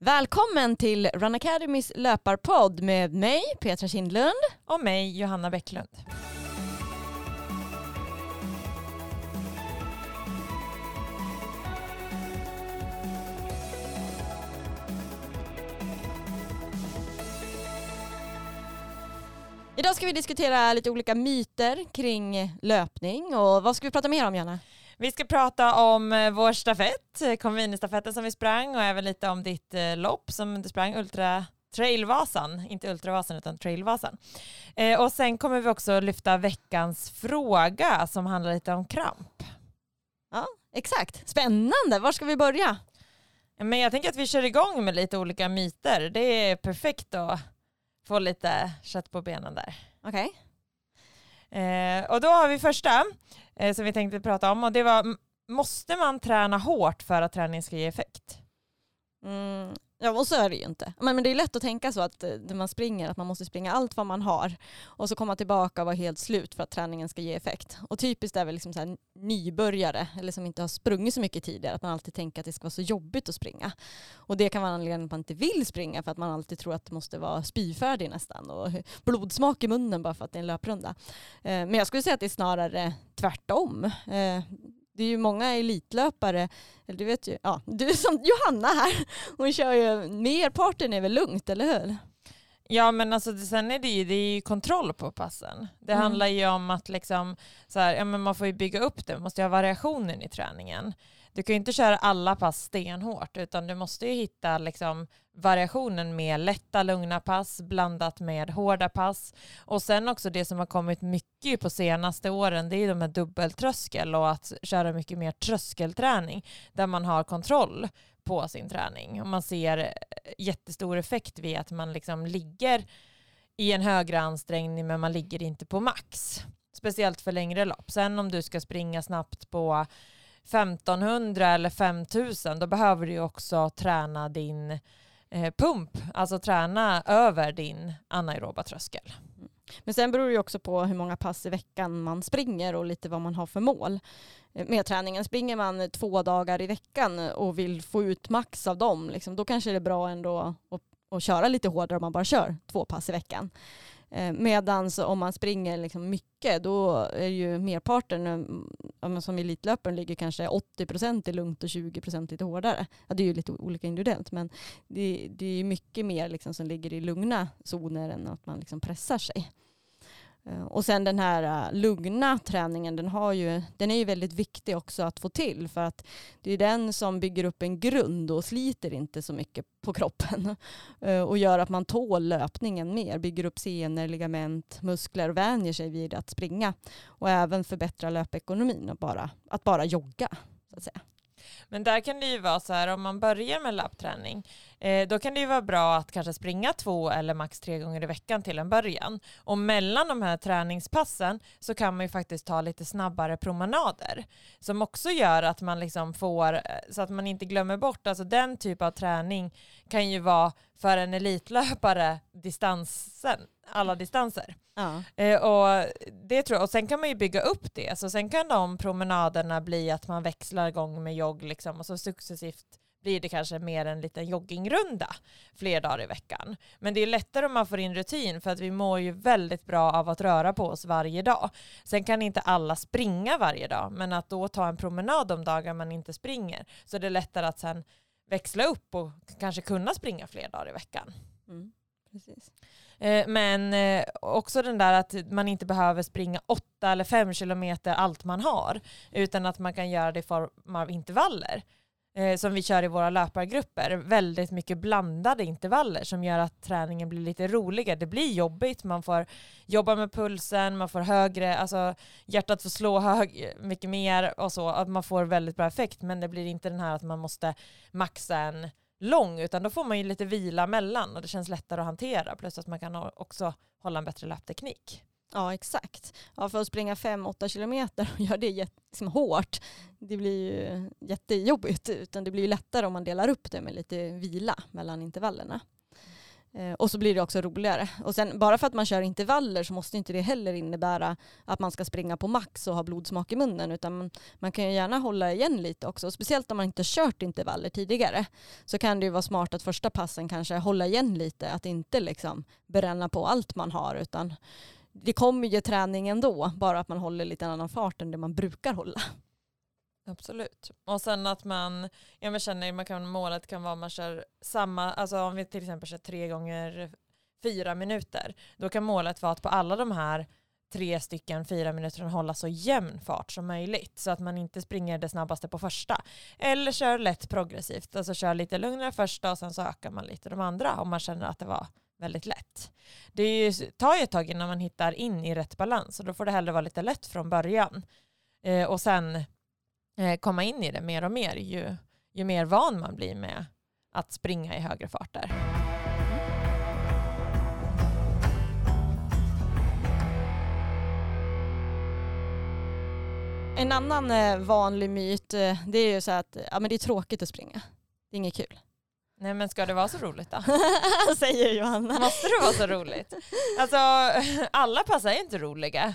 Välkommen till Run Academys löparpodd med mig Petra Kindlund. Och mig Johanna Bäcklund. Idag ska vi diskutera lite olika myter kring löpning och vad ska vi prata mer om Janna? Vi ska prata om eh, vår stafett, eh, Convini-stafetten som vi sprang och även lite om ditt eh, lopp som du sprang, Ultra Trailvasan, inte Ultravasan utan Trailvasan. Eh, och sen kommer vi också lyfta veckans fråga som handlar lite om kramp. Ja, exakt. Spännande. Var ska vi börja? Men jag tänker att vi kör igång med lite olika myter. Det är perfekt att få lite kött på benen där. Okej. Eh, och då har vi första eh, som vi tänkte prata om och det var måste man träna hårt för att träning ska ge effekt? Mm, ja, och så är det ju inte. Men, men det är lätt att tänka så att eh, när man springer att man måste springa allt vad man har och så komma tillbaka och vara helt slut för att träningen ska ge effekt. Och typiskt är väl liksom så här nybörjare eller som inte har sprungit så mycket tidigare att man alltid tänker att det ska vara så jobbigt att springa. Och det kan vara anledningen att man inte vill springa för att man alltid tror att det måste vara spyfärdig nästan och blodsmak i munnen bara för att det är en löprunda. Eh, men jag skulle säga att det är snarare tvärtom. Eh, det är ju många elitlöpare, eller du vet ju, ja, du som Johanna här, hon kör ju, merparten är väl lugnt, eller hur? Ja men alltså sen är det ju, det är ju kontroll på passen. Det Mm. handlar ju om att liksom, så här, ja, men man får ju bygga upp det, man måste ju ha variationen i träningen. Du kan ju inte köra alla pass stenhårt utan du måste ju hitta liksom, variationen med lätta lugna pass blandat med hårda pass. Och sen också det som har kommit mycket på senaste åren det är ju de här dubbeltröskel och att köra mycket mer tröskelträning där man har kontroll på sin träning. Och man ser eh, jättestor effekt vid att man liksom ligger i en högre ansträngning men man ligger inte på max. Speciellt för längre lopp. Sen om du ska springa snabbt på 1500 eller 5000 då behöver du ju också träna din eh, pump, alltså träna över din anaeroba tröskel. Mm. Men sen beror det ju också på hur många pass i veckan man springer och lite vad man har för mål eh, med träningen. Springer man två dagar i veckan och vill få ut max av dem, liksom, då kanske det är bra ändå att, att köra lite hårdare om man bara kör två pass i veckan. Eh, Medan om man springer liksom mycket, då är ju merparten, eh, som elitlöparen ligger kanske 80% i lugnt och 20% lite hårdare. Ja, det är ju lite olika individuellt, men det, det är mycket mer liksom som ligger i lugna zoner än att man liksom pressar sig. Eh, och sen den här eh, lugna träningen, den, har ju, den är ju väldigt viktig också att få till för att det är den som bygger upp en grund och sliter inte så mycket på kroppen eh, och gör att man tål löpningen mer, bygger upp senor, ligament, muskler och vänjer sig vid att springa och även förbättra löpekonomin och bara, att bara jogga. Så att säga. Men där kan det ju vara så här om man börjar med lappträning eh, då kan det ju vara bra att kanske springa två eller max tre gånger i veckan till en början. Och mellan de här träningspassen så kan man ju faktiskt ta lite snabbare promenader som också gör att man liksom får eh, så att man inte glömmer bort, alltså den typ av träning kan ju vara för en elitlöpare distansen, alla distanser. Ja. Eh, och, det tror jag. och sen kan man ju bygga upp det. Så sen kan de promenaderna bli att man växlar igång med jogg liksom, och så successivt blir det kanske mer en liten joggingrunda fler dagar i veckan. Men det är lättare om man får in rutin för att vi mår ju väldigt bra av att röra på oss varje dag. Sen kan inte alla springa varje dag, men att då ta en promenad de dagar man inte springer så är det lättare att sen växla upp och kanske kunna springa fler dagar i veckan. Mm. Precis. Eh, Men eh, också den där att man inte behöver springa åtta eller fem kilometer allt man har, utan att man kan göra det i form av intervaller. Eh, Som vi kör i våra löpargrupper. Väldigt mycket blandade intervaller som gör att träningen blir lite roligare. Det blir jobbigt, man får jobba med pulsen, man får högre, alltså hjärtat får slå hög, mycket mer och så. Att man får väldigt bra effekt, men det blir inte den här att man måste maxa en lång utan då får man ju lite vila mellan och det känns lättare att hantera plus att man kan också hålla en bättre löpteknik. Ja exakt. Ja, för att springa 5-8 kilometer och göra det liksom hårt, det blir ju jättejobbigt. Utan det blir ju lättare om man delar upp det med lite vila mellan intervallerna. Eh, och så blir det också roligare. Och sen bara för att man kör intervaller så måste inte det heller innebära att man ska springa på max och ha blodsmak i munnen utan man, man kan ju gärna hålla igen lite också. speciellt om man inte kört intervaller tidigare så kan det ju vara smart att första passen kanske hålla igen lite, att inte liksom bränna på allt man har utan det kommer ju träning ändå, bara att man håller lite annan fart än det man brukar hålla. Absolut. Och sen att man, jag känner man kan, målet kan vara att man kör samma, alltså om vi till exempel kör tre gånger fyra minuter, då kan målet vara att på alla de här tre stycken fyra minuter hålla så jämn fart som möjligt så att man inte springer det snabbaste på första. Eller kör lätt progressivt, alltså kör lite lugnare första och sen så ökar man lite de andra om man känner att det var väldigt lätt. Det tar ju ett tag innan man hittar in i rätt balans och då får det hellre vara lite lätt från början. Eh, och sen eh, komma in i det mer och mer ju, ju mer van man blir med att springa i högre farter. En annan eh, vanlig myt eh, det är ju så att ja, men det är tråkigt att springa. Det är inget kul. Nej men ska det vara så roligt då? Säger Johanna. Måste det vara så roligt? Alltså alla pass är inte roliga.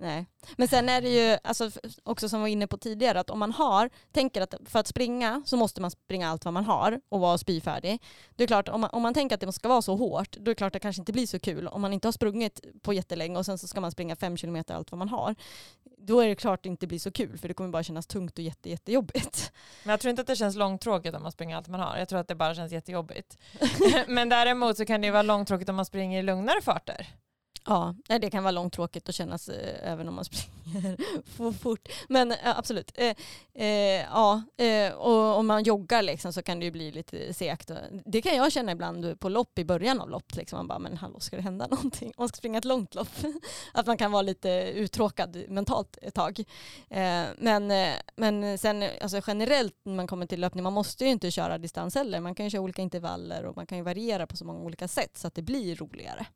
Nej. Men sen är det ju alltså, också som vi var inne på tidigare att om man har, tänker att för att springa så måste man springa allt vad man har och vara spyfärdig. Det är klart om man, om man tänker att det ska vara så hårt då är det klart att det kanske inte blir så kul. Om man inte har sprungit på jättelänge och sen så ska man springa fem kilometer allt vad man har. Då är det klart att det inte blir så kul för det kommer bara kännas tungt och jätte, jättejobbigt. Men jag tror inte att det känns långtråkigt om man springer allt man har. Jag tror att det bara känns jättejobbigt. Men däremot så kan det ju vara långtråkigt om man springer i lugnare farter. Ja, det kan vara långtråkigt att kännas eh, även om man springer för fort. Men eh, absolut. Eh, eh ja, eh, och om man joggar liksom, så kan det ju bli lite segt. Det kan jag känna ibland på lopp i början av lopp. Liksom. Man bara, men hallå, ska det hända någonting? Om man ska springa ett långt lopp. Att man kan vara lite uttråkad mentalt ett tag. Eh, men, men sen alltså generellt när man kommer till löpning, man måste ju inte köra distans heller. Man kan ju köra olika intervaller och man kan ju variera på så många olika sätt så att det blir roligare.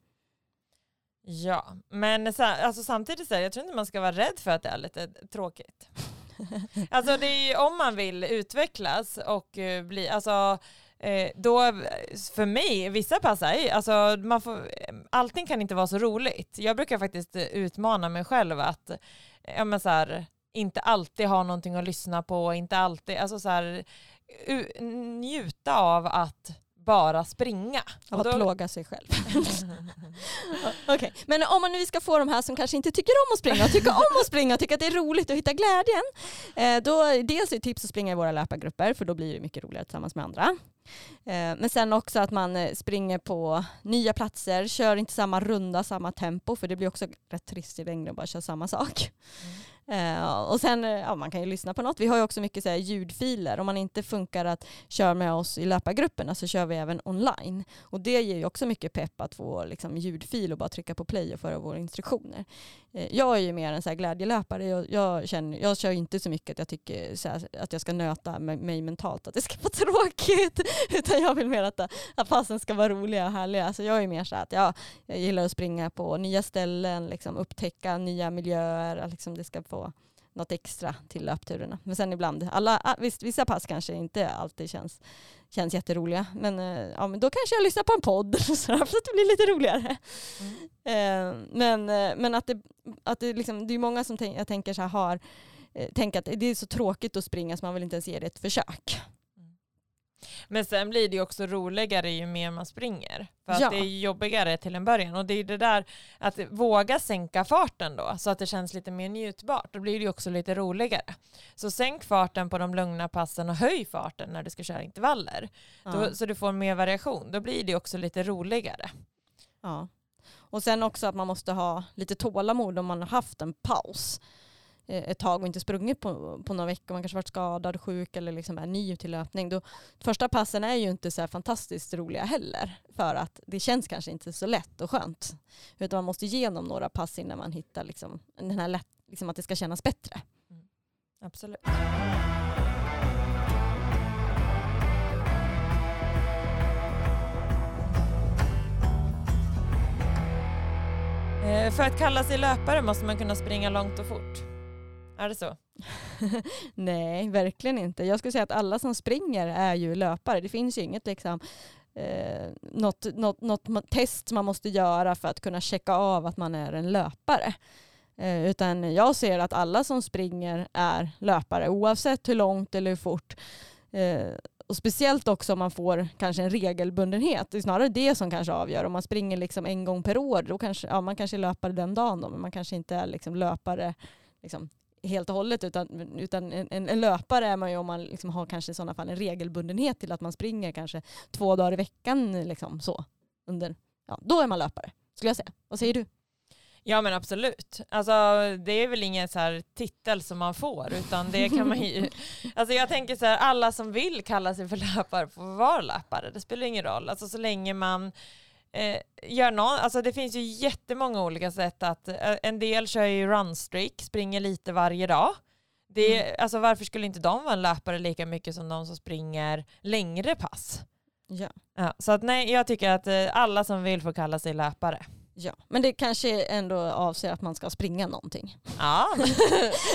Ja, men alltså, samtidigt så här, jag tror inte man ska vara rädd för att det är lite tråkigt. alltså det är ju om man vill utvecklas och uh, bli, alltså eh, då för mig, vissa pass är alltså man får, allting kan inte vara så roligt. Jag brukar faktiskt utmana mig själv att, ja men så här, inte alltid ha någonting att lyssna på, inte alltid, alltså så här, njuta av att bara springa. Av att då... plåga sig själv. Okay. men om man nu ska få de här som kanske inte tycker om att springa och tycker om att springa och tycker att det är roligt att hitta glädjen. Eh, då, dels är tips att springa i våra löpargrupper för då blir det mycket roligare tillsammans med andra. Eh, men sen också att man eh, springer på nya platser, kör inte samma runda, samma tempo för det blir också rätt trist i längden att bara köra samma sak. Mm. Eh, och sen, eh, ja, man kan ju lyssna på något. Vi har ju också mycket så här, ljudfiler. Om man inte funkar att köra med oss i löpargrupperna så kör vi även online. Och det ger ju också mycket pepp att få liksom, ljudfil och bara trycka på play och föra våra instruktioner. Eh, jag är ju mer en så här, glädjelöpare. Jag, jag, känner, jag kör inte så mycket att jag tycker här, att jag ska nöta mig mentalt, att det ska vara tråkigt. Utan jag vill mer att, att passen ska vara roliga och härliga. Så alltså, jag är mer så att jag, jag gillar att springa på nya ställen, liksom, upptäcka nya miljöer. Liksom, det ska få något extra till löpturerna. Men sen ibland, alla, ah, visst, vissa pass kanske inte alltid känns, känns jätteroliga. Men, eh, ja, men då kanske jag lyssnar på en podd så att det blir lite roligare. Mm. Eh, men, eh, men att det, att det, liksom, det är många som tänk, jag tänker så här, har, tänker att det är så tråkigt att springa så man vill inte ens ge det ett försök. Men sen blir det ju också roligare ju mer man springer. För ja. att det är jobbigare till en början. Och det är det där att våga sänka farten då så att det känns lite mer njutbart. Då blir det ju också lite roligare. Så sänk farten på de lugna passen och höj farten när du ska köra intervaller. Ja. Då, så du får mer variation. Då blir det också lite roligare. Ja. Och sen också att man måste ha lite tålamod om man har haft en paus. Eh, ett tag och inte sprungit på, på några veckor, man kanske varit skadad, sjuk eller liksom är ny till löpning. Då, första passen är ju inte så fantastiskt roliga heller för att det känns kanske inte så lätt och skönt. Utan man måste igenom några pass innan man hittar liksom, den här lätt, liksom att det ska kännas bättre. Mm. Absolut. Eh, för att kalla sig löpare måste man kunna springa långt och fort. Är det så? Nej, verkligen inte. Jag skulle säga att alla som springer är ju löpare. Det finns ju inget liksom eh, något, något, något test man måste göra för att kunna checka av att man är en löpare. Eh, utan jag ser att alla som springer är löpare oavsett hur långt eller hur fort. Eh, och speciellt också om man får kanske en regelbundenhet. Det är snarare det som kanske avgör. Om man springer liksom en gång per år, då kanske ja, man kanske är löpare den dagen då, men man kanske inte är liksom löpare liksom helt och hållet utan, utan en, en, löpare är man ju om man liksom har kanske i sådana fall en regelbundenhet till att man springer kanske två dagar i veckan liksom så. Under, ja, då är man löpare skulle jag säga. Vad säger du? Ja men absolut. Alltså, det är väl ingen så här titel som man får utan det kan man ju... Alltså jag tänker så här, alla som vill kalla sig för löpare får vara löpare. Det spelar ingen roll. Alltså så länge man eh, gör någon, alltså det finns ju jättemånga olika sätt att, eh, en del kör ju runstreak, springer lite varje dag. Det, mm. alltså varför skulle inte de vara en löpare lika mycket som de som springer längre pass? Ja. ja så att nej, jag tycker att eh, alla som vill får kalla sig löpare. Ja, men det kanske ändå avser att man ska springa någonting. Ja.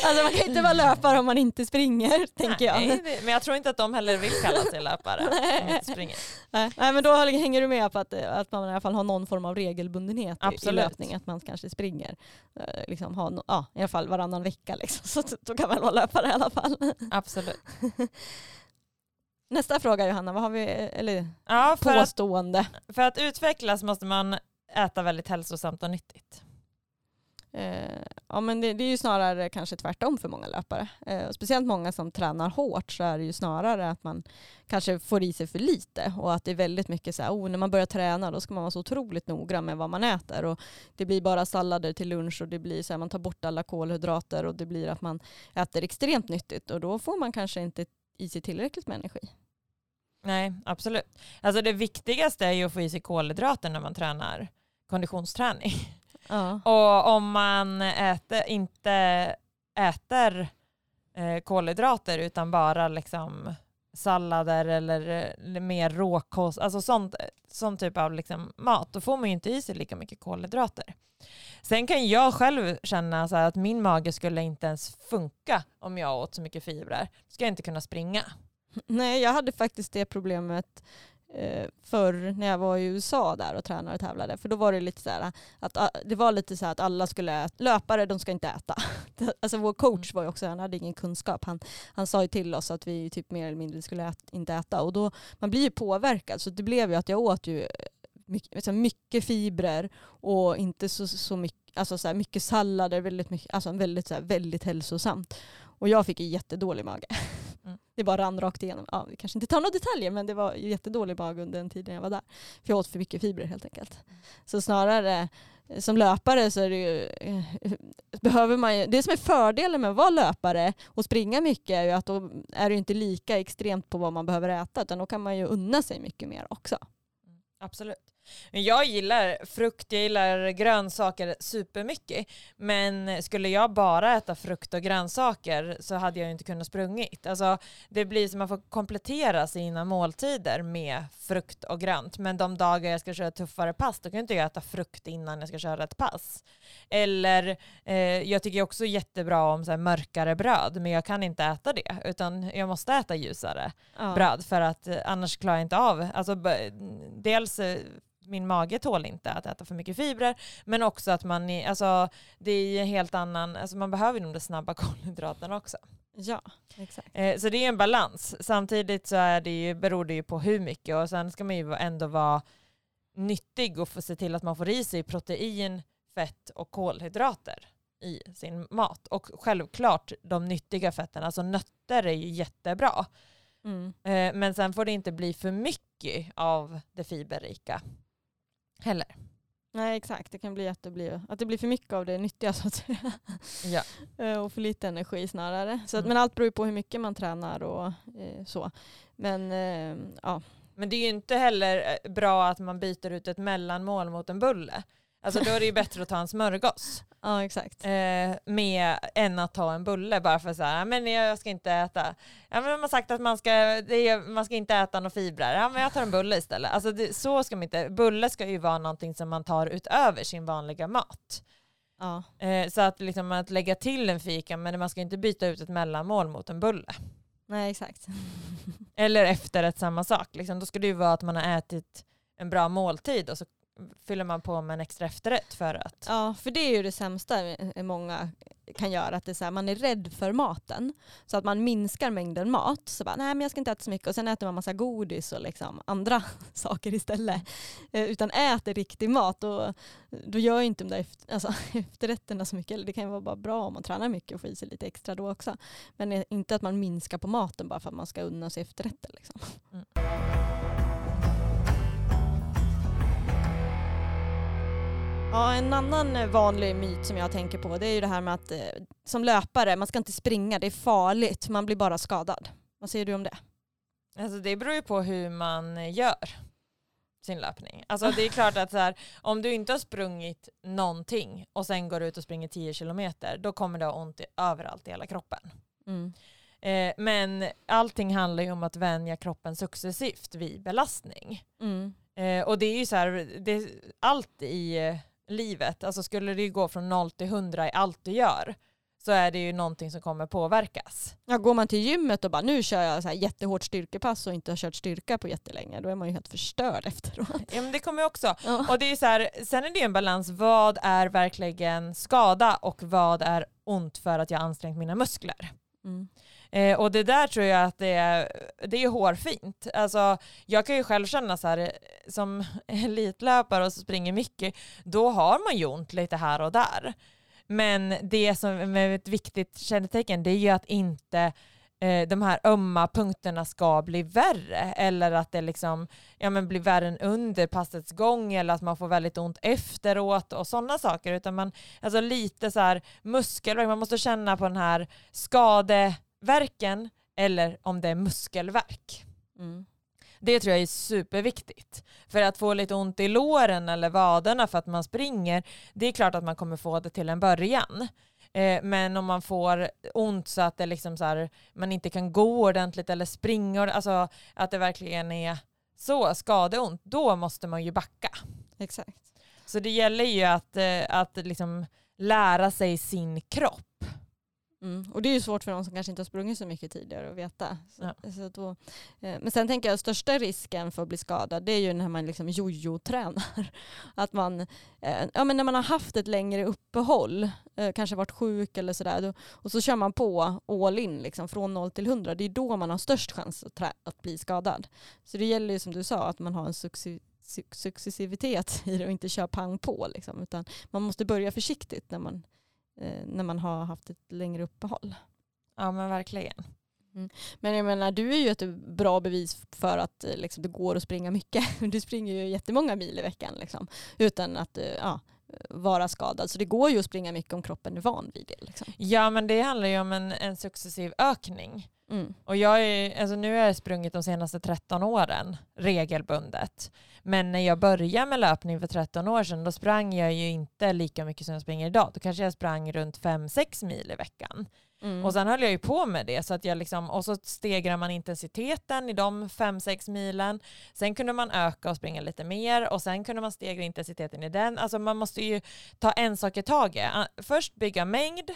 alltså man kan inte vara löpare om man inte springer, tänker jag. Nej, men jag tror inte att de heller vill kalla sig löpare om inte springer. Nej, men då hänger du med på att, att man i alla fall har någon form av regelbundenhet Absolut. i löpning, att man kanske springer eh, liksom, ha, ja, i alla fall varannan vecka. Liksom. Så då kan man vara löpare i alla fall. Absolut. Nästa fråga Johanna, vad har vi, eller ja, för påstående? Att, för att utvecklas måste man äta väldigt hälsosamt och nyttigt? Eh, ja men det, det, är ju snarare kanske tvärtom för många löpare. Eh, speciellt många som tränar hårt så är det ju snarare att man kanske får i sig för lite och att det är väldigt mycket så här, oh, när man börjar träna då ska man vara så otroligt noggrann med vad man äter och det blir bara sallader till lunch och det blir så här, man tar bort alla kolhydrater och det blir att man äter extremt nyttigt och då får man kanske inte i sig tillräckligt med energi. Nej, absolut. Alltså det viktigaste är ju att få i sig kolhydrater när man tränar konditionsträning. Ja. Och om man äter, inte äter eh, kolhydrater utan bara liksom sallader eller eh, mer råkost, alltså sånt, sån typ av liksom mat, då får man ju inte i sig lika mycket kolhydrater. Sen kan jag själv känna så att min mage skulle inte ens funka om jag åt så mycket fibrer. Då ska jag inte kunna springa. Nej, jag hade faktiskt det problemet eh, förr när jag var i USA där och tränade och tävlade. För då var det lite så här att ah, det var lite så att alla skulle äta. Löpare, de ska inte äta. alltså vår coach var ju också, han hade ingen kunskap. Han, han sa ju till oss att vi typ mer eller mindre skulle ät, inte äta. Och då, man blir ju påverkad. Så det blev ju att jag åt ju mycket, liksom mycket fibrer och inte så, så mycket, alltså så mycket sallader, väldigt, mycket, alltså väldigt, så här, väldigt hälsosamt. Och jag fick en jättedålig mage. Mm. Det bara rann rakt igenom. Ja, vi kanske inte tar några detaljer men det var jättedålig mage under den tiden jag var där. För jag åt för mycket fibrer helt enkelt. Mm. Så snarare eh, som löpare så ju, eh, behöver man ju, det som är fördelen med att vara löpare och springa mycket är ju att då är det inte lika extremt på vad man behöver äta utan då kan man ju unna sig mycket mer också. Mm, Jag gillar frukt, jag gillar grönsaker supermycket. Men skulle jag bara äta frukt och grönsaker så hade jag inte kunnat sprungit. Alltså, det blir som att man får komplettera sina måltider med frukt och grönt. Men de dagar jag ska köra tuffare pass, då kan jag inte äta frukt innan jag ska köra ett pass. Eller eh, jag tycker också jättebra om så här, mörkare bröd, men jag kan inte äta det. Utan jag måste äta ljusare ja. bröd för att eh, annars klarar jag inte av. Alltså, dels eh, min mage tål inte att äta för mycket fibrer, men också att man, är, alltså, det är en helt annan, alltså man behöver de snabba kolhydraterna också. Ja, exakt. Eh, så det är en balans. Samtidigt så är det ju, beror det ju på hur mycket och sen ska man ju ändå vara nyttig och få se till att man får i sig protein, fett och kolhydrater i sin mat. Och självklart de nyttiga fetterna, alltså nötter är ju jättebra. Mm. Eh, men sen får det inte bli för mycket av det fiberrika heller. Nej exakt, det kan bli att det blir, att det blir för mycket av det nyttiga så att säga. Ja. Eh, och för lite energi snarare. Så att, mm. Men allt beror ju på hur mycket man tränar och eh, så. Men eh, ja. Men det är ju inte heller eh, bra att man byter ut ett mellanmål mot en bulle. Alltså då är det ju bättre att ta en smörgås. Ja exakt. Eh, med, än att ta en bulle bara för så här, men jag ska inte äta. Ja, men man har sagt att man ska, är, man ska inte äta några fibrer. Ja men jag tar en bulle istället. Alltså det, så ska man inte, bulle ska ju vara någonting som man tar utöver sin vanliga mat. Ja. Eh, så att, liksom, att lägga till en fika, men man ska inte byta ut ett mellanmål mot en bulle. Nej exakt. Eller efterrätt samma sak. Liksom, då ska det ju vara att man har ätit en bra måltid och så fyller man på med en extra efterrätt för att... Ja, för det är ju det sämsta många kan göra, att det är så här, man är rädd för maten. Så att man minskar mängden mat. Så bara, nej men jag ska inte äta så mycket. Och sen äter man massa godis och liksom andra saker istället. Eh, utan äter riktig mat. Och då gör inte de där efter, alltså, efterrätterna så mycket. Eller det kan ju vara bara bra om man tränar mycket och får i sig lite extra då också. Men inte att man minskar på maten bara för att man ska unna sig efterrätter. Liksom. Mm. Ja, en annan eh, vanlig myt som jag tänker på det är ju det här med att eh, som löpare, man ska inte springa, det är farligt, man blir bara skadad. Vad säger du om det? Alltså det beror ju på hur man gör sin löpning. Alltså det är klart att så här, om du inte har sprungit någonting och sen går ut och springer 10 kilometer, då kommer det ha ont i, överallt i hela kroppen. Mm. Eh, men allting handlar ju om att vänja kroppen successivt vid belastning. Mm. Eh, och det är ju så här, det, allt i livet, alltså skulle det gå från noll till hundra i allt du gör, så är det ju någonting som kommer påverkas. Ja, går man till gymmet och bara nu kör jag så här jättehårt styrkepass och inte har kört styrka på jättelänge, då är man ju helt förstörd efteråt. Ja men det kommer ju också. Ja. Och det är så här, sen är det ju en balans, vad är verkligen skada och vad är ont för att jag ansträngt mina muskler? Mm. Eh, och det där tror jag att det är, det är hårfint. Alltså, jag kan ju själv känna så här, eh, som elitlöpare och så springer mycket, då har man ju ont lite här och där. Men det som är ett viktigt kännetecken det är ju att inte eh, de här ömma punkterna ska bli värre eller att det liksom, ja, men blir värre än under passets gång eller att man får väldigt ont efteråt och sådana saker. Utan man, alltså lite så här muskelvärk, man måste känna på den här skade skadeverken eller om det är muskelverk. Mm. Det tror jag är superviktigt. För att få lite ont i låren eller vaderna för att man springer, det är klart att man kommer få det till en början. Eh, men om man får ont så att det liksom så här, man inte kan gå ordentligt eller springa, alltså att det verkligen är så skadeont, då måste man ju backa. Exakt. Så det gäller ju att, eh, att liksom lära sig sin kropp. Mm. Och det är ju svårt för de som kanske inte har sprungit så mycket tidigare att veta. Så, ja. så då, eh, men sen tänker jag största risken för att bli skadad det är ju när man liksom jojo-tränar. Att man, eh, ja, men när man har haft ett längre uppehåll, eh, kanske varit sjuk eller sådär, och så kör man på all in liksom, från 0 till 100. Det är då man har störst chans att, att bli skadad. Så det gäller ju som du sa att man har en successiv successivitet i det och inte kör pang på. Liksom, utan man måste börja försiktigt när man när man har haft ett längre uppehåll. Ja men verkligen. Mm. Men jag menar, du är ju ett bra bevis för att eh, liksom, det går att springa mycket. Du springer ju jättemånga mil i veckan liksom, utan att eh, ja, vara skadad. Så det går ju att springa mycket om kroppen är van vid det. Liksom. Ja men det handlar ju om en, en successiv ökning. Mm. Och jag är, alltså nu har jag sprungit de senaste 13 åren regelbundet. Men när jag började med löpning för 13 år sedan då sprang jag ju inte lika mycket som jag springer idag. Då kanske jag sprang runt 5-6 mil i veckan. Mm. Och sen höll jag ju på med det så att jag liksom, och så stegrar man intensiteten i de 5-6 milen. Sen kunde man öka och springa lite mer och sen kunde man stegra intensiteten i den. Alltså man måste ju ta en sak i taget. Först bygga mängd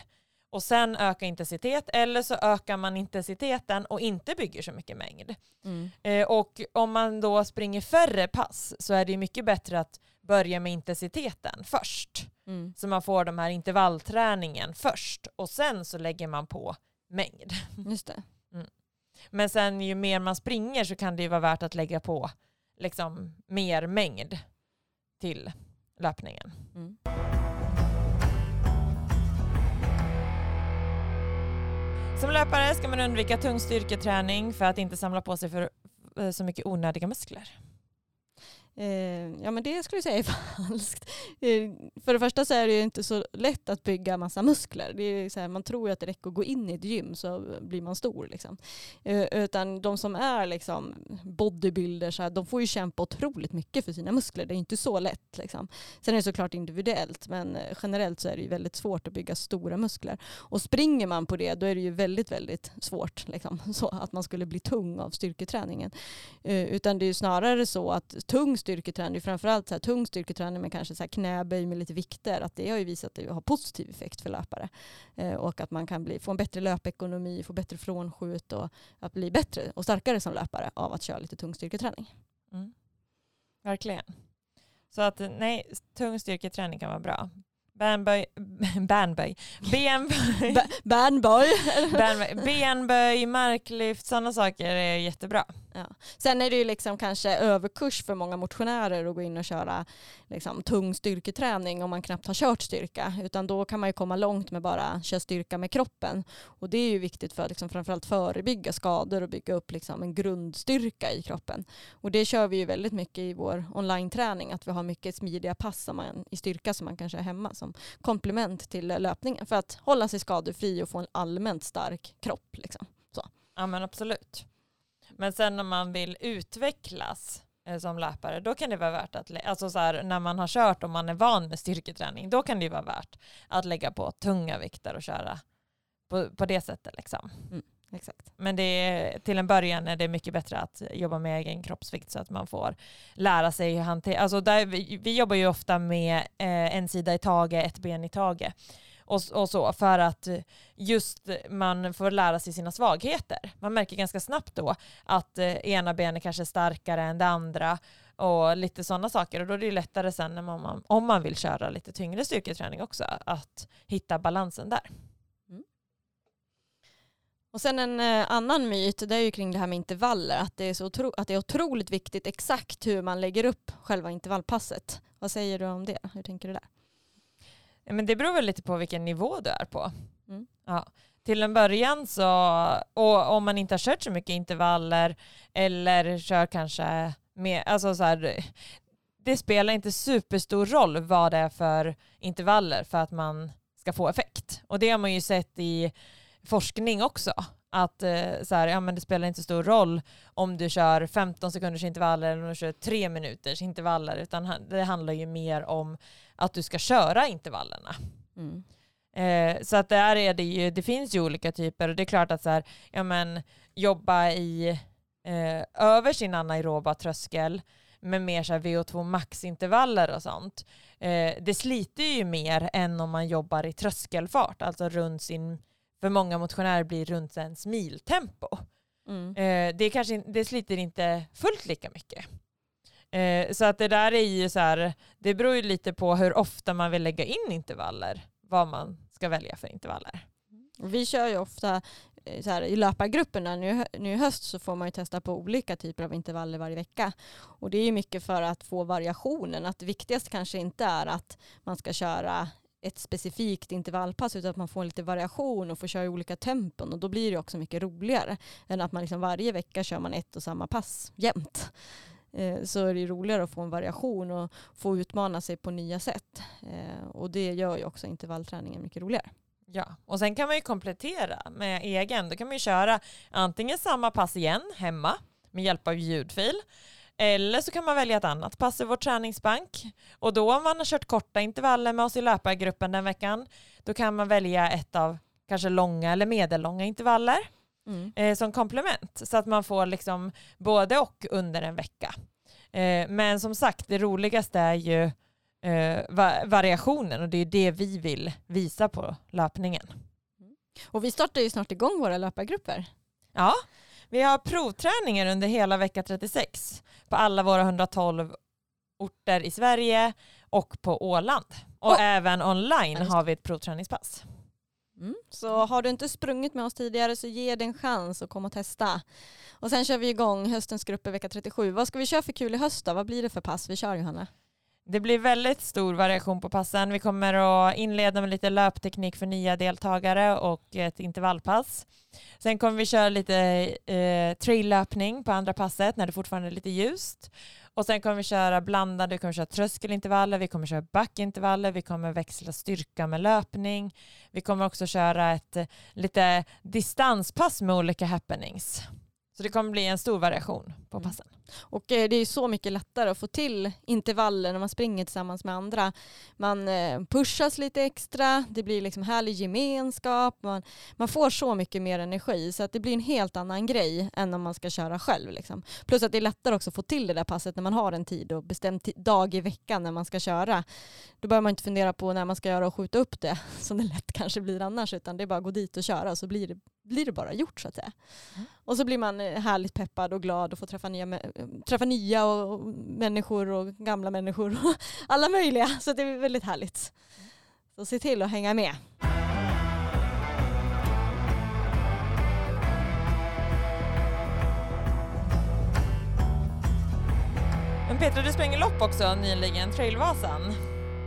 och sen öka intensitet eller så ökar man intensiteten och inte bygger så mycket mängd. Mm. Eh, och om man då springer färre pass så är det mycket bättre att börja med intensiteten först. Mm. Så man får de här intervallträningen först och sen så lägger man på mängd. Just det. Mm. Men sen ju mer man springer så kan det ju vara värt att lägga på liksom mer mängd till löpningen. Mm. Som löpare ska man undvika tung styrketräning för att inte samla på sig för eh, så mycket onödiga muskler. Eh, ja men det skulle jag säga är falskt. Eh, för det första så är det ju inte så lätt att bygga massa muskler. Det är så här, man tror ju att det räcker att gå in i ett gym så blir man stor. Liksom. Eh, utan de som är liksom bodybuilders, de får ju kämpa otroligt mycket för sina muskler. Det är inte så lätt. Liksom. Sen är det såklart individuellt men eh, generellt så är det ju väldigt svårt att bygga stora muskler. Och springer man på det då är det ju väldigt väldigt svårt liksom, så att man skulle bli tung av styrketräningen. Eh, utan det är ju snarare så att tung styrketräning styrketräning, framförallt så här, tung styrketräning med kanske så här knäböj med lite vikter, att det har ju visat att det har positiv effekt för löpare. Eh, och att man kan bli, få en bättre löpekonomi, få bättre frånskjut och att bli bättre och starkare som löpare av att köra lite tung styrketräning. Mm. Verkligen. Så att nej, tung styrketräning kan vara bra. Benböj, benböj, benböj. benböj, marklyft, sådana saker är jättebra. Ja. Sen är det ju liksom kanske överkurs för många motionärer att gå in och köra liksom, tung styrketräning om man knappt har kört styrka. Utan då kan man ju komma långt med bara köra styrka med kroppen. Och det är ju viktigt för att liksom, framförallt förebygga skador och bygga upp liksom, en grundstyrka i kroppen. Och det kör vi ju väldigt mycket i vår online-träning. Att vi har mycket smidiga pass som man, i styrka som man kanske är hemma som komplement till löpningen. För att hålla sig skadefri och få en allmänt stark kropp. Liksom. Så. Ja men absolut. Men sen när man vill utvecklas eh, som löpare, då kan det vara värt att, alltså så här, när man har kört och man är van med styrketräning, då kan det vara värt att lägga på tunga vikter och köra på, på det sättet. Liksom. Mm, exakt. Men det är, till en början är det mycket bättre att jobba med egen kroppsvikt så att man får lära sig hantera, alltså där, vi, vi jobbar ju ofta med eh, en sida i taget, ett ben i taget och, och, så för att eh, just eh, man får lära sig sina svagheter. Man märker ganska snabbt då att eh, ena benet kanske är starkare än det andra och lite sådana saker och då är det lättare sen när man, om man vill köra lite tyngre styrketräning också att hitta balansen där. Mm. Och sen en eh, annan myt, det är ju kring det här med intervaller, att det, är så otro, att det är otroligt viktigt exakt hur man lägger upp själva intervallpasset. Vad säger du om det? Hur tänker du där? Men det beror väl lite på vilken nivå du är på. Mm. Ja. Till en början så, och om man inte har kört så mycket intervaller eller kör kanske med, alltså så här, det spelar inte superstor roll vad det är för intervaller för att man ska få effekt. Och det har man ju sett i forskning också. Att eh, så här, ja, men det spelar inte stor roll om du kör 15 sekunders intervaller eller om du kör 3 minuters intervaller utan det handlar ju mer om att du ska köra intervallerna. Mm. Eh, så att där är det ju, det finns ju olika typer och det är klart att så här, ja men jobba i eh, över sin anaeroba tröskel med mer så VO2 max-intervaller och sånt. Det sliter ju mer än om man jobbar i tröskelfart, alltså runt sin, för många motionärer blir runt ens miltempo. Mm. Eh, det, kanske, det sliter inte fullt lika mycket. Eh, så att det där är ju så här, det beror ju lite på hur ofta man vill lägga in intervaller, vad man ska välja för intervaller. Vi kör ju ofta eh, så här, i löpargrupperna, nu, nu i höst så får man ju testa på olika typer av intervaller varje vecka. Och det är ju mycket för att få variationen, att det viktigaste kanske inte är att man ska köra ett specifikt intervallpass utan att man får lite variation och får köra i olika tempon och då blir det också mycket roligare än att man liksom varje vecka kör man ett och samma pass jämt. Eh, så är det roligare att få en variation och få utmana sig på nya sätt. Eh, och det gör ju också intervallträningen mycket roligare. Ja, och sen kan man ju komplettera med egen. Då kan man ju köra antingen samma pass igen hemma med hjälp av ljudfil eller så kan man välja ett annat pass i vår träningsbank. Och då om man har kört korta intervaller med oss i löpargruppen den veckan, då kan man välja ett av kanske långa eller medellånga intervaller mm. eh, som komplement. Så att man får liksom både och under en vecka. Eh, men som sagt, det roligaste är ju eh, va variationen och det är det vi vill visa på löpningen. Mm. Och vi startar ju snart igång våra löpargrupper. Ja, vi har provträningar under hela vecka 36 på alla våra 112 orter i Sverige och på Åland. Och oh. även online har vi ett provträningspass. Mm. Så har du inte sprungit med oss tidigare så ge det en chans att komma och testa. Och sen kör vi igång höstens grupper vecka 37. Vad ska vi köra för kul i höst då? Vad blir det för pass vi kör Johanna? Det blir väldigt stor variation på passen. Vi kommer att inleda med lite löpteknik för nya deltagare och ett intervallpass. Sen kommer vi köra lite eh, traillöpning på andra passet när det fortfarande är lite ljust. Och sen kommer vi köra blandade, vi kommer köra tröskelintervaller, vi kommer köra backintervaller, vi kommer växla styrka med löpning. Vi kommer också köra ett eh, lite distanspass med olika happenings. Så det kommer bli en stor variation på Mm. passen. Och eh, det är så mycket lättare att få till intervaller när man springer tillsammans med andra. Man eh, pushas lite extra, det blir liksom härlig gemenskap, man, man får så mycket mer energi så att det blir en helt annan grej än om man ska köra själv. Liksom. Plus att det är lättare också att få till det där passet när man har en tid och bestämd ti- dag i veckan när man ska köra. Då behöver man inte fundera på när man ska göra och skjuta upp det som det lätt kanske blir annars utan det är bara att gå dit och köra så blir det, blir det bara gjort så att säga. Mm. Och så blir man eh, härligt peppad och glad och får träffa nya, mä- träffa nya och, och människor och gamla människor och alla möjliga. Så det är väldigt härligt. Så se till att hänga med. Men Petra, du sprang lopp också nyligen, Trailvasan.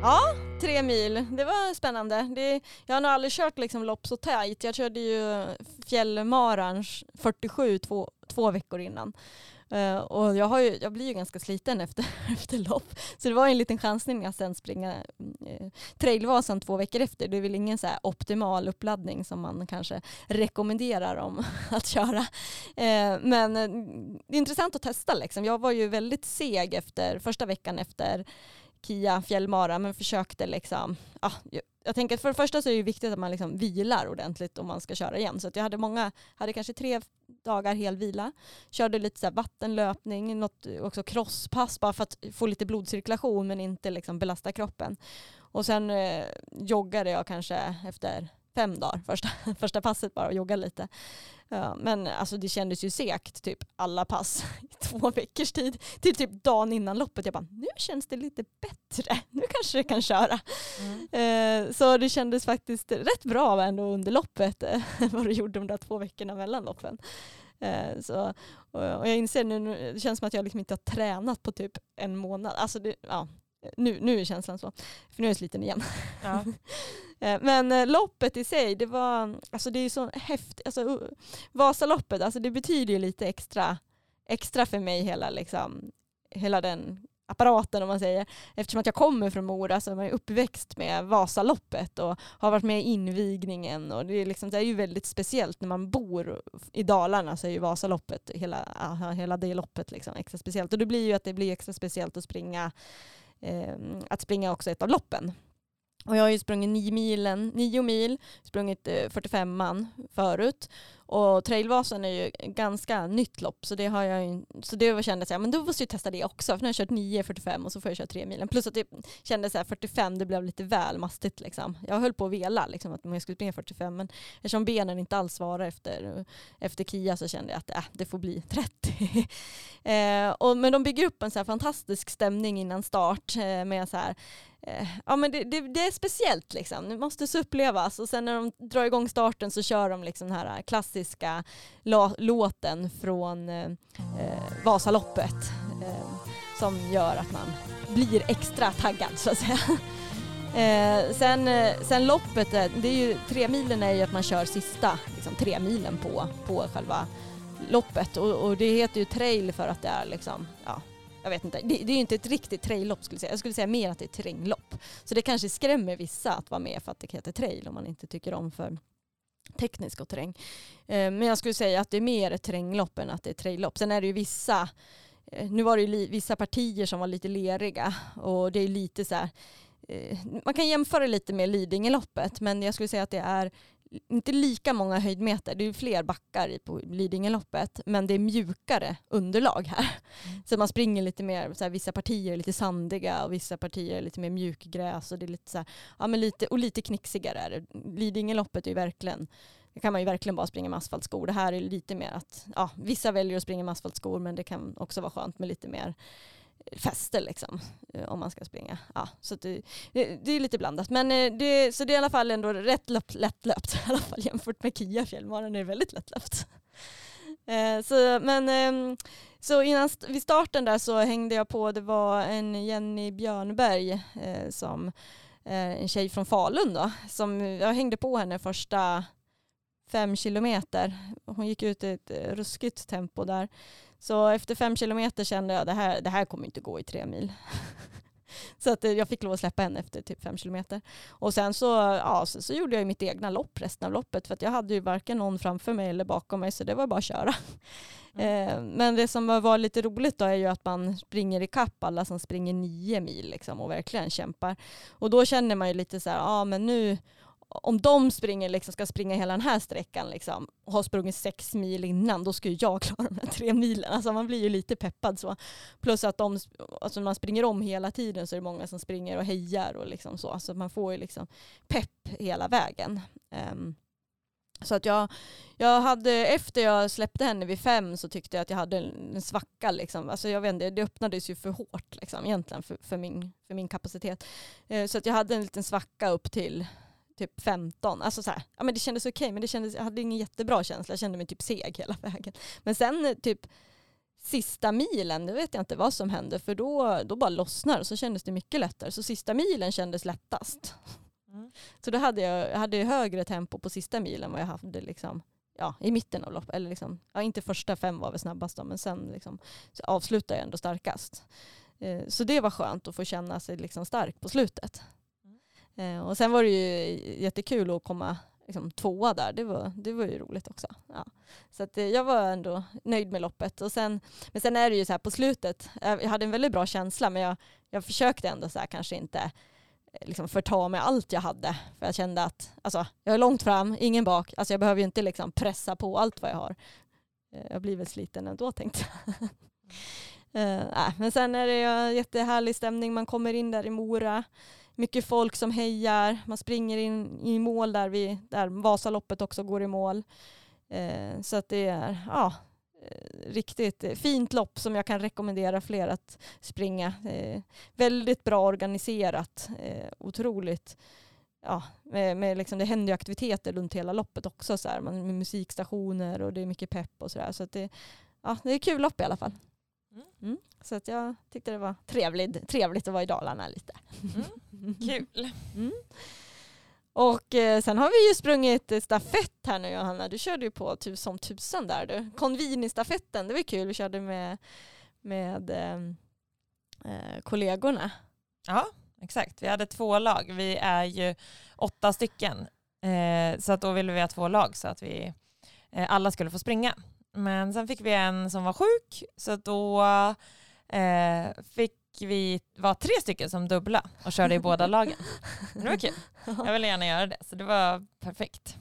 Ja, tre mil. Det var spännande. Det, jag har nog aldrig kört liksom lopp så tajt. Jag körde ju fjällmaran 47 två, två veckor innan. Uh, och jag, har ju, jag blir ju ganska sliten efter, efter lopp. Så det var ju en liten chansning att sen springa uh, Trailvasan två veckor efter. Det är väl ingen så här optimal uppladdning som man kanske rekommenderar om att köra. Uh, men det är intressant att testa. Liksom. Jag var ju väldigt seg efter första veckan efter Kia fjällmara men försökte liksom, ja, jag- tänker att för det första så är det ju viktigt att man liksom vilar ordentligt om man ska köra igen. Så att jag hade många, hade kanske tre dagar hel vila. Körde lite så här vattenlöpning, något också crosspass bara för att få lite blodcirkulation men inte liksom belasta kroppen. Och sen eh, joggade jag kanske efter fem dagar, första, första passet bara och joggade lite. Men alltså det kändes ju segt, typ alla pass i två veckors tid. Till typ dagen innan loppet. Jag bara, nu känns det lite bättre. Nu kanske jag kan köra. Eh, så det kändes faktiskt rätt bra ändå under loppet. vad det gjorde de där två veckorna mellan loppen. Eh, så, och, jag inser nu, nu, det känns som att jag liksom inte har tränat på typ en månad. Alltså det, ja, nu, nu är känslan så. För nu är jag sliten igen. Ja. Eh, Men eh, loppet i sig, det var, alltså det är så häftigt, alltså uh, Vasaloppet, alltså det betyder ju lite extra, extra för mig hela liksom, hela den apparaten om man säger. Eftersom att jag kommer från Mora så är man uppväxt med Vasaloppet och har varit med i invigningen och det är, liksom, det är ju väldigt speciellt när man bor i Dalarna så är ju Vasaloppet, hela, hela det loppet liksom extra speciellt. Och det blir ju att det blir extra speciellt att springa, Ehm, att springa också ett av loppen. Och jag har ju sprungit nio, milen, nio mil, sprungit eh, 45 man förut. Och Trailvasan är ju ganska nytt lopp så det har jag ju, så det var kändes jag, men då måste jag testa det också. För nu har jag kört 9, 45 och så får jag köra tre milen. Plus att det kändes så här 45, det blev lite väl mastigt liksom. Jag höll på att vela liksom att jag skulle springa 45 men eftersom benen inte alls svarar efter, efter Kia så kände jag att äh, det får bli 30. eh, och, men de bygger upp en så här fantastisk stämning innan start eh, med så här Eh, ja, men det, det, det är speciellt liksom. Det måste så upplevas. Och sen när de drar igång starten så kör de liksom den här eh, klassiska låten från eh, eh, Vasaloppet eh, som gör att man blir extra taggad så att säga. Eh, sen, sen loppet, det är ju, tre milen är ju att man kör sista liksom, tre milen på, på själva loppet och, och det heter ju trail för att det är liksom, ja, jag vet inte, det, det är ju inte ett riktigt traillopp skulle jag säga. Jag skulle säga mer att det är ett terränglopp. Så det kanske skrämmer vissa att vara med för att det heter trail om man inte tycker om för teknisk och terräng. Eh, men jag skulle säga att det är mer ett terränglopp än att det är ett traillopp. Sen är det ju vissa, eh, nu var det ju vissa partier som var lite leriga och det är lite så här, eh, man kan jämföra lite med Lidingöloppet men jag skulle säga att det är inte lika många höjdmeter, det är fler backar på Lidingöloppet men det är mjukare underlag här. Så man springer lite mer, så här, vissa partier är lite sandiga och vissa partier är lite mer mjukgräs och det är lite så här, ja men lite, och lite knixigare är det. Lidingöloppet är ju verkligen, det kan man ju verkligen bara springa med asfaltskor. Det här är lite mer att, ja vissa väljer att springa med asfaltskor men det kan också vara skönt med lite mer fäste liksom eh, om man ska springa. Ja, så det, det, det är lite blandat. Men eh, det, så det är i alla fall ändå rätt löpt, lättlöpt i alla fall jämfört med Kia fjällmaran är det väldigt lättlöpt. Eh, så, men, ehm, så innan vid starten där så hängde jag på, det var en Jenny Björnberg som en tjej från Falun då, som jag hängde på henne första fem kilometer. Hon gick ut i ett ruskigt tempo där. Så efter fem kilometer kände jag det här, det här kommer inte gå i tre mil. Så att eh, jag fick lov att släppa henne efter typ fem kilometer. Och sen så, ja, så, så gjorde jag ju mitt egna lopp resten av loppet för att jag hade ju varken någon framför mig eller bakom mig så det var bara att köra. Eh, men det som var lite roligt då är ju att man springer i kapp alla som springer nio mil liksom och verkligen kämpar. Och då känner man ju lite så här, ja ah, men nu om de springer, liksom, ska springa hela den här sträckan liksom, och har sprungit sex mil innan, då ska ju jag klara de här tre milen. Alltså man blir ju lite peppad så. Plus att de, alltså man springer om hela tiden så är det många som springer och hejar och liksom så. Alltså man får ju liksom pepp hela vägen. Um, så att jag, jag hade, efter jag släppte henne vid fem så tyckte jag att jag hade en, en svacka. Liksom. Alltså jag vet inte, det öppnades ju för hårt liksom, egentligen för, för, min, för min kapacitet. Eh, så att jag hade en liten svacka upp till typ 15. Alltså så här, ja, men det kändes okej okay, men det kändes, jag hade ingen jättebra känsla. Jag kände mig typ seg hela vägen. Men sen eh, typ sista milen, det vet jag inte vad som hände för då, då bara lossnar och så kändes det mycket lättare. Så sista milen kändes lättast. Mm. Så då hade jag, jag hade högre tempo på sista milen vad jag hade liksom, ja, i mitten av loppet. Eller liksom, ja, inte första fem var väl snabbast då, men sen liksom, avslutade jag ändå starkast. Eh, så det var skönt att få känna sig liksom stark på slutet. Eh, och sen var det ju jättekul att komma liksom, tvåa där. Det var, det var ju roligt också. Ja. Så att, eh, jag var ändå nöjd med loppet. Och sen, men sen är det ju så här på slutet, eh, jag hade en väldigt bra känsla men jag, jag försökte ändå så här kanske inte eh, liksom förta mig allt jag hade. För jag kände att alltså, jag är långt fram, ingen bak. Alltså jag behöver ju inte liksom pressa på allt vad jag har. Eh, jag blir väl sliten ändå tänkte jag. uh, men sen är det jättehärlig stämning. Man kommer in där i Mora. Mycket folk som hejar. Man springer in i mål där, vi, där Vasaloppet också går i mål. Uh, så att det är, ja, Eh, riktigt fint lopp som jag kan rekommendera fler att springa. Eh, väldigt bra organiserat, eh, otroligt ja, med, med liksom, det händer ju aktiviteter runt hela loppet också, så här, man, med musikstationer och det är mycket pepp och sådär. Så, att det, ja, det är kul lopp i alla fall. Mm. mm. Så att jag tyckte det var trevligt, trevligt att vara i Dalarna lite. Mm. Kul. Mm. Och eh, sen har vi ju sprungit stafett här nu Johanna. Du körde ju på tus som tusan där du. Convini-stafetten, det var kul. Vi körde med, med eh, eh, kollegorna. Ja, exakt. Vi hade två lag. Vi är ju åtta stycken. Eh, så att då ville vi ha två lag så att vi eh, alla skulle få springa. Men sen fick vi en som var sjuk så då eh, fick vi var tre stycken som dubbla och körde i båda lagen. Det var kul. Jag ville gärna göra det, så det var perfekt.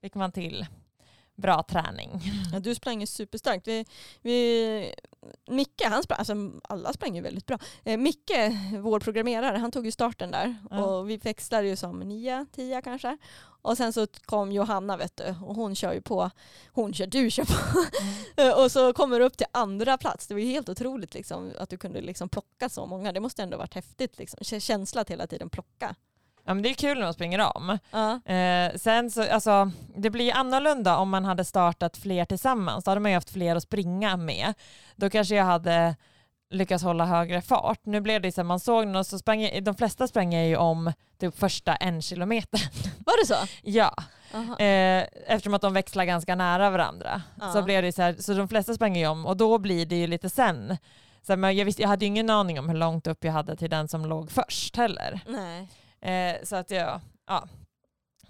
Fick man till bra träning. Ja, du sprang ju superstarkt. Vi, vi, Micke, han sprang, alltså alla sprang ju väldigt bra. Eh, Micke, vår programmerare, han tog ju starten där ja. och vi växlade ju som nio, tio kanske. Och sen så kom Johanna vet du och hon kör ju på, hon kör, du kör på. Mm. och så kommer du upp till andra plats. Det var ju helt otroligt liksom, att du kunde liksom plocka så många. Det måste ändå varit häftigt, liksom. känsla att hela tiden plocka. Ja men det är kul när man springer om. Uh. Eh, sen så, alltså, det blir annorlunda om man hade startat fler tillsammans. Då hade man ju haft fler att springa med. Då kanske jag hade lyckats hålla högre fart. Nu blev det så att man såg någon, så sprang, de flesta sprang ju om typ första en kilometer. Var det så? ja. Eh, eftersom att de växlar ganska nära varandra. Uh. Så, blev det så, här, så de flesta sprang ju om och då blir det ju lite sen. Så här, jag, visste, jag hade ju ingen aning om hur långt upp jag hade till den som låg först heller. Nej. Eh, så att jag, ja,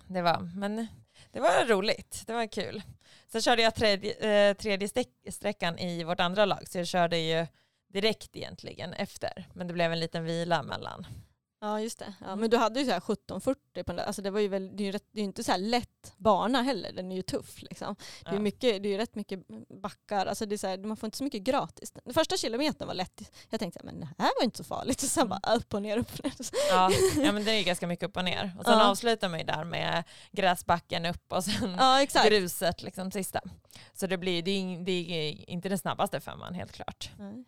det var, men det var roligt, det var kul. Sen körde jag tredje, eh, tredje sträckan i vårt andra lag, så jag körde ju direkt egentligen efter, men det blev en liten vila mellan. Ja just det. Ja, men du hade ju så här 1740 på den där. Alltså det, var ju väl, det, är ju rätt, det är inte så här lätt bana heller, den är ju tuff. Liksom. Det, är ja. mycket, det är ju rätt mycket backar, alltså det är så här, man får inte så mycket gratis. Den första kilometern var lätt. Jag tänkte men det här var inte så farligt. Och sen mm. bara upp och ner, upp och ner. Ja, ja men det är ganska mycket upp och ner. Och sen ja. avslutar man ju där med gräsbacken upp och sen ja, gruset liksom sista. Så det, blir, det, är, det är inte den snabbaste femman helt klart. Nej.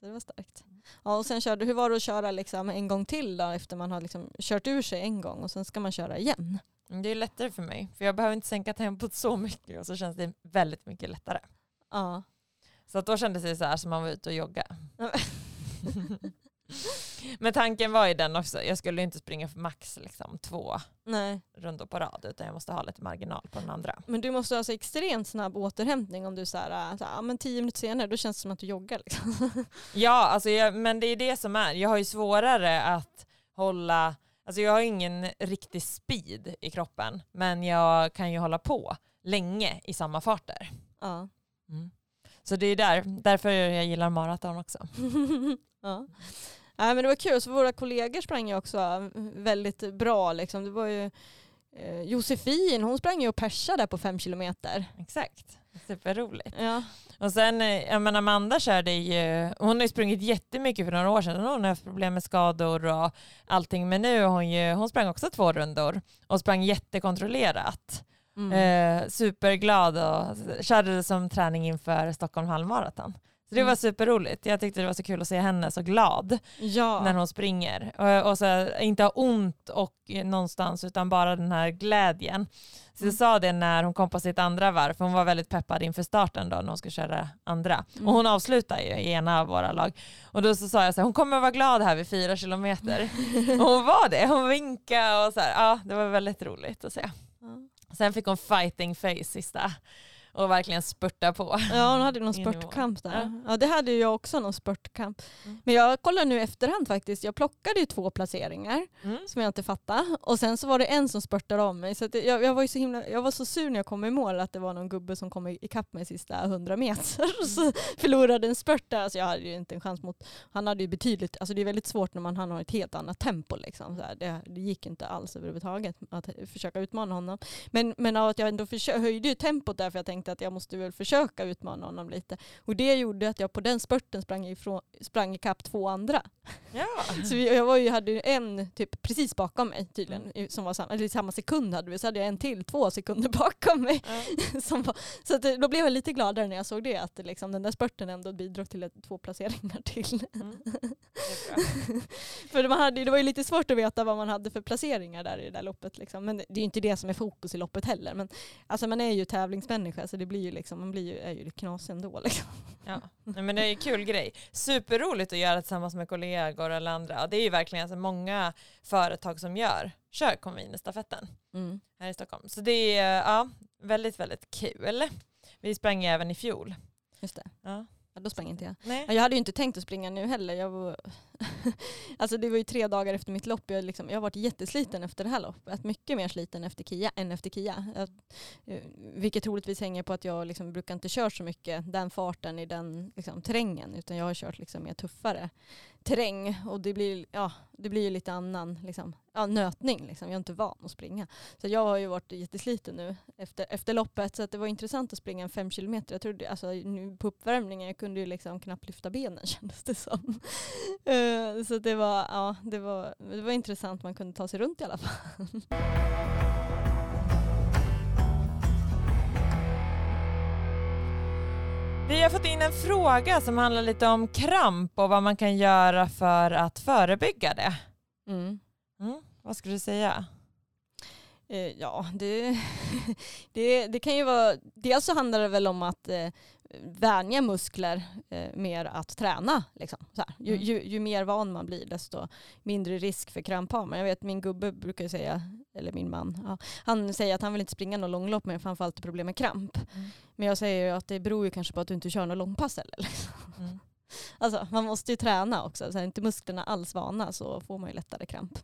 Så det var starkt. Ja, och sen körde, hur var det att köra liksom en gång till då efter man har liksom kört ur sig en gång och sen ska man köra igen? Det är lättare för mig för jag behöver inte sänka tempot så mycket och så känns det väldigt mycket lättare. Ja. Så att då kändes det så här som man var ute och jogga. Men tanken var ju den också, jag skulle inte springa för max liksom, två Nej. rundor på rad utan jag måste ha lite marginal på den andra. Men du måste ha så extremt snabb återhämtning om du så här, så här, men tio minuter senare då känns det som att du joggar. Liksom. Ja, alltså jag, men det är det som är, jag har ju svårare att hålla, alltså jag har ingen riktig speed i kroppen men jag kan ju hålla på länge i samma farter. Ja. Mm. Så det är där, därför jag gillar maraton också. ja. Nej, men det var kul, så våra kollegor sprang ju också väldigt bra. Liksom. Det var ju eh, Josefin, hon sprang ju och persade på fem kilometer. Exakt, superroligt. Ja. Och sen, eh, jag menar Amanda körde ju, hon har ju sprungit jättemycket för några år sedan, hon har haft problem med skador och allting, men nu har hon ju, hon sprang också två rundor och sprang jättekontrollerat. Mm. Eh, superglad och körde det som träning inför Stockholm halvmaraton. Så det Mm. var superroligt. Jag tyckte det var så kul att se henne så glad ja. när hon springer. Och, och så här, inte ha ont och någonstans utan bara den här glädjen. Så jag Mm. sa det när hon kom på sitt andra varv, för hon var väldigt peppad inför starten då när hon skulle köra andra. Mm. Och hon avslutar ju i ena av våra lag. Och då så sa jag så här, hon kommer vara glad här vid fyra kilometer. och hon var det, hon vinkade och så här, ja det var väldigt roligt att se. Sen fick hon fighting face sista och verkligen spurta på. Ja hon hade någon spurtkamp där. Ja. Ja. det hade jag också någon spurtkamp. Mm. Men jag kollar nu efterhand faktiskt. Jag plockade ju två placeringar Mm. som jag inte fattade. Och sen så var det en som spurtade om mig. Så det, jag, jag, var så himla, jag var så sur när jag kom i mål att det var någon gubbe som kom i- ikapp mig sista 100 meter. Och så förlorade en spurt där. Alltså jag hade ju inte en chans mot... Han hade ju betydligt... Alltså det är väldigt svårt när man han har ett helt annat tempo. Liksom. Så det, det gick inte alls överhuvudtaget att försöka utmana honom. Men, men att jag ändå försö- höjde ju tempot där för jag tänkte att jag måste väl försöka utmana honom lite. Och det gjorde att jag på den spurten sprang, ifrån, sprang ikapp två andra. Ja. Så jag var ju, hade ju en typ precis bakom mig tydligen, Mm. som var samma, eller samma sekund hade vi, så hade jag en till två sekunder bakom mig. Som var, så att, då blev jag lite gladare när jag såg det, att liksom, den där spurten ändå bidrog till ett, två placeringar till. Mm. För man hade, det var ju lite svårt att veta vad man hade för placeringar där i det där loppet. Liksom. Men det är ju inte det som är fokus i loppet heller. Men alltså, man är ju tävlingsmänniska så det blir ju liksom, man blir ju, är ju knasig ändå. Liksom. Ja. Men det är en kul grej. Superroligt att göra tillsammans med kollegor eller andra. Det är ju verkligen alltså många företag som gör, kör Convene-stafetten Mm. här i Stockholm. Så det är ja, väldigt, väldigt kul. Vi sprang ju även i fjol. Just det. Ja. Ja, då sprang inte jag. Nej. Ja, Jag hade ju inte tänkt att springa nu heller. Jag var alltså det var ju tre dagar efter mitt lopp. Jag, liksom, jag har varit jättesliten efter det här loppet. Mycket mer sliten efter Kia än efter Kia. Jag, eh, vilket troligtvis hänger på att jag liksom brukar inte köra så mycket den farten i den liksom, terrängen. Utan jag har kört liksom, mer tuffare terräng. Och det blir, ja, det blir ju lite annan liksom, ja, nötning. Liksom. Jag är inte van att springa. Så jag har ju varit jättesliten nu efter, efter loppet. Så att det var intressant att springa en fem kilometer. Jag trodde, alltså, nu på uppvärmningen, jag kunde ju liksom knappt lyfta benen kändes det som. Eh, Eh, så det var, ja, det, var, det var intressant, man kunde ta sig runt i alla fall. Vi har fått in en fråga som handlar lite om kramp och vad man kan göra för att förebygga det. Mm. Mm. Vad skulle du säga? Eh, ja, det, det, det kan ju vara... Dels så handlar det väl om att eh, vänja muskler eh, mer att träna. Liksom. Ju, Mm. ju, ju mer van man blir desto mindre risk för kramp har man. Jag vet min gubbe brukar säga, eller min man, ja, han säger att han vill inte springa någon långlopp för han får alltid problem med kramp. Mm. Men jag säger att det beror ju kanske på att du inte kör någon långpass eller liksom. Mm. Alltså man måste ju träna också. Så är inte musklerna alls vana så får man ju lättare kramp.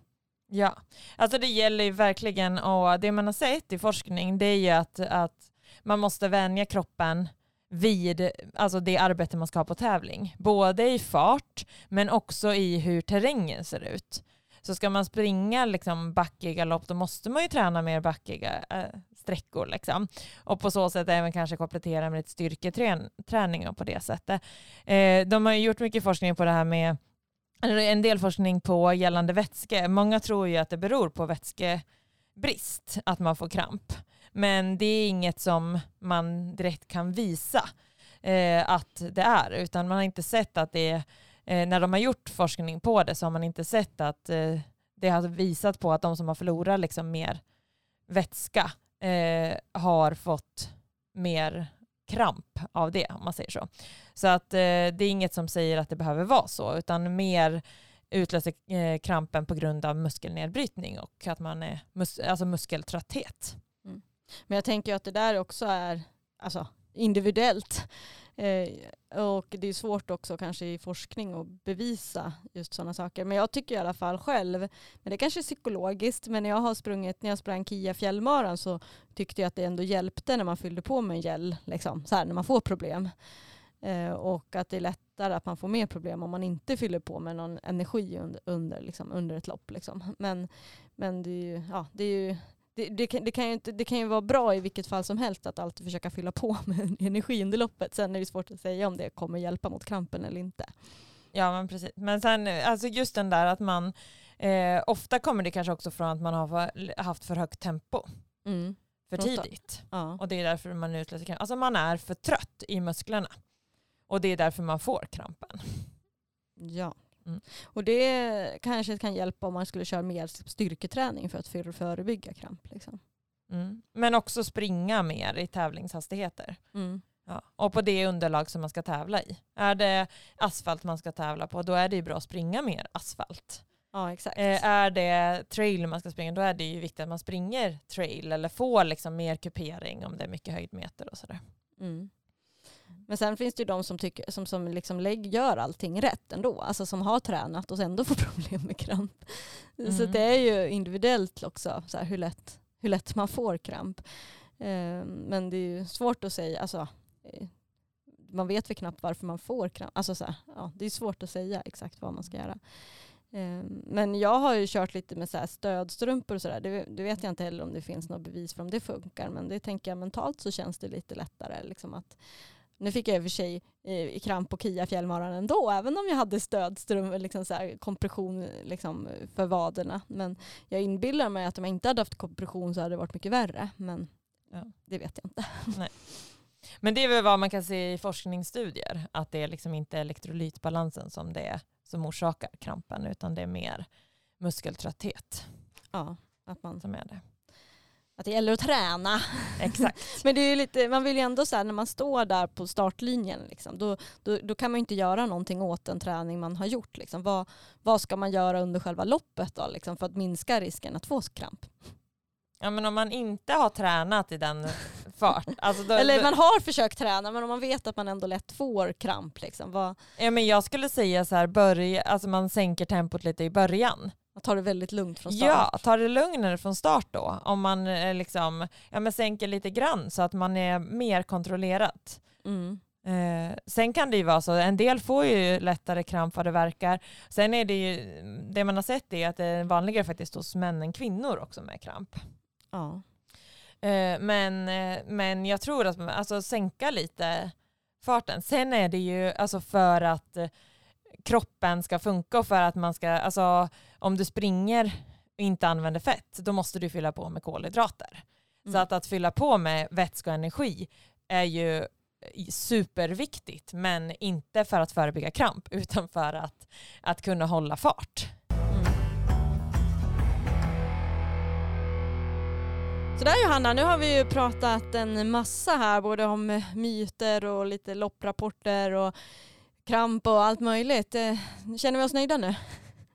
Ja, alltså det gäller ju verkligen och det man har sett i forskning det är ju att, att man måste vänja kroppen vid alltså det arbete man ska ha på tävling. Både i fart men också i hur terrängen ser ut. Så ska man springa liksom backiga lopp då måste man ju träna mer backiga äh, sträckor. Liksom. Och på så sätt även kanske komplettera med lite styrketräning och på det sättet. Eh, de har ju gjort mycket forskning på det här med en del forskning på gällande vätske. Många tror ju att det beror på vätskebrist att man får kramp. Men det är inget som man direkt kan visa eh, att det är. Utan man har inte sett att det, eh, när de har gjort forskning på det så har man inte sett att eh, det har visat på att de som har förlorat liksom mer vätska eh, har fått mer kramp av det om man säger så. Så att eh, det är inget som säger att det behöver vara så utan mer utlöser eh, krampen på grund av muskelnedbrytning och att man är mus alltså muskeltrötthet. Men jag tänker att det där också är alltså, individuellt. Eh, och det är svårt också kanske i forskning att bevisa just sådana saker. Men jag tycker i alla fall själv, men det kanske är psykologiskt, men när jag har sprungit, när jag sprang Kia fjällmaran så tyckte jag att det ändå hjälpte när man fyllde på med en gel, liksom, så här, när man får problem. Eh, och att det är lättare att man får mer problem om man inte fyller på med någon energi under, under, liksom, under ett lopp. Liksom. Men, men det är ju, ja, det är ju det, det, kan, det, kan ju inte, det kan ju vara bra i vilket fall som helst att alltid försöka fylla på med energi under loppet. Sen är det svårt att säga om det kommer hjälpa mot krampen eller inte. Ja men precis. Men sen alltså just den där att man eh, ofta kommer det kanske också från att man har haft för högt tempo. Mm. För tidigt. Ja. Och det är därför man utlöser kramp. Alltså man är för trött i musklerna. Och det är därför man får krampen. Ja. Mm. Och det kanske kan hjälpa om man skulle köra mer styrketräning för att förebygga kramp. Liksom. Mm. Men också springa mer i tävlingshastigheter. Mm. Ja. Och på det underlag som man ska tävla i. Är det asfalt man ska tävla på, då är det ju bra att springa mer asfalt. Ja, exakt. Eh, är det trail man ska springa, då är det ju viktigt att man springer trail eller får liksom mer kupering om det är mycket höjdmeter och sådär. Mm. Men sen finns det ju de som, tycker, som, som liksom gör allting rätt ändå. Alltså som har tränat och ändå får problem med kramp. Mm. Så det är ju individuellt också så här, hur, lätt, hur lätt man får kramp. Eh, men det är ju svårt att säga. Alltså, eh, man vet väl knappt varför man får kramp. Alltså, så här, ja, det är svårt att säga exakt vad man ska göra. Eh, men jag har ju kört lite med så stödstrumpor och sådär. Det, det, vet jag inte heller om det finns något bevis för om det funkar. Men det tänker jag mentalt så känns det lite lättare. Liksom att, nu fick jag i och för sig eh, kramp på Kia fjällmaran ändå, även om jag hade stödström, liksom så här, kompression liksom, för vaderna. Men jag inbillar mig att om jag inte hade haft kompression så hade det varit mycket värre. Men ja. det vet jag inte. Nej. Men det är väl vad man kan se i forskningsstudier, att det är liksom inte elektrolytbalansen som det är som orsakar krampen, utan det är mer muskeltrötthet. Ja, att man som är det att det gäller att träna. Exakt. Men det är lite, man vill ju ändå så här, när man står där på startlinjen, liksom, då, då, då, kan man inte göra någonting åt den träning man har gjort. Liksom. Vad, vad ska man göra under själva loppet då, liksom, för att minska risken att få kramp? Ja men om man inte har tränat i den fart. Alltså då, Eller man har försökt träna men om man vet att man ändå lätt får kramp. Liksom, vad... Ja men jag skulle säga så här, börja, alltså man sänker tempot lite i början. Man tar det väldigt lugnt från start. Ja, ta det lugnare från start då. Om man eh, liksom, ja, men sänker lite grann så att man är mer kontrollerat. Mm. Eh, sen kan det ju vara så, en del får ju lättare kramp vad det verkar. Sen är det ju, det man har sett är att det är vanligare faktiskt hos män än kvinnor också med kramp. Ja. Eh, men, eh, men jag tror att alltså sänka lite farten. Sen är det ju alltså för att eh, kroppen ska funka och för att man ska, alltså om du springer och inte använder fett, då måste du fylla på med kolhydrater. Mm. Så att, att fylla på med vätska och energi är ju superviktigt, men inte för att förebygga kramp, utan för att, att kunna hålla fart. Sådär Johanna, nu har vi ju pratat en massa här, både om myter och lite lopprapporter och kramp och allt möjligt. Eh, känner vi oss nöjda nu?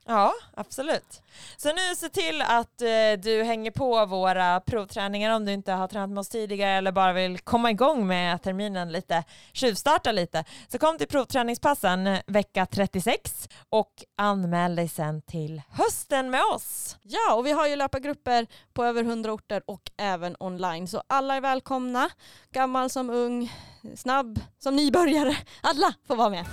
Ja, absolut. Så nu se till att eh, du hänger på våra provträningar om du inte har tränat med oss tidigare eller bara vill komma igång med terminen lite, tjuvstarta lite. Så kom till provträningspassen vecka 36 och anmäl dig sen till hösten med oss. Ja, och vi har ju löpargrupper på över 100 orter och även online. Så alla är välkomna, gammal som ung, snabb som nybörjare. Alla får vara med.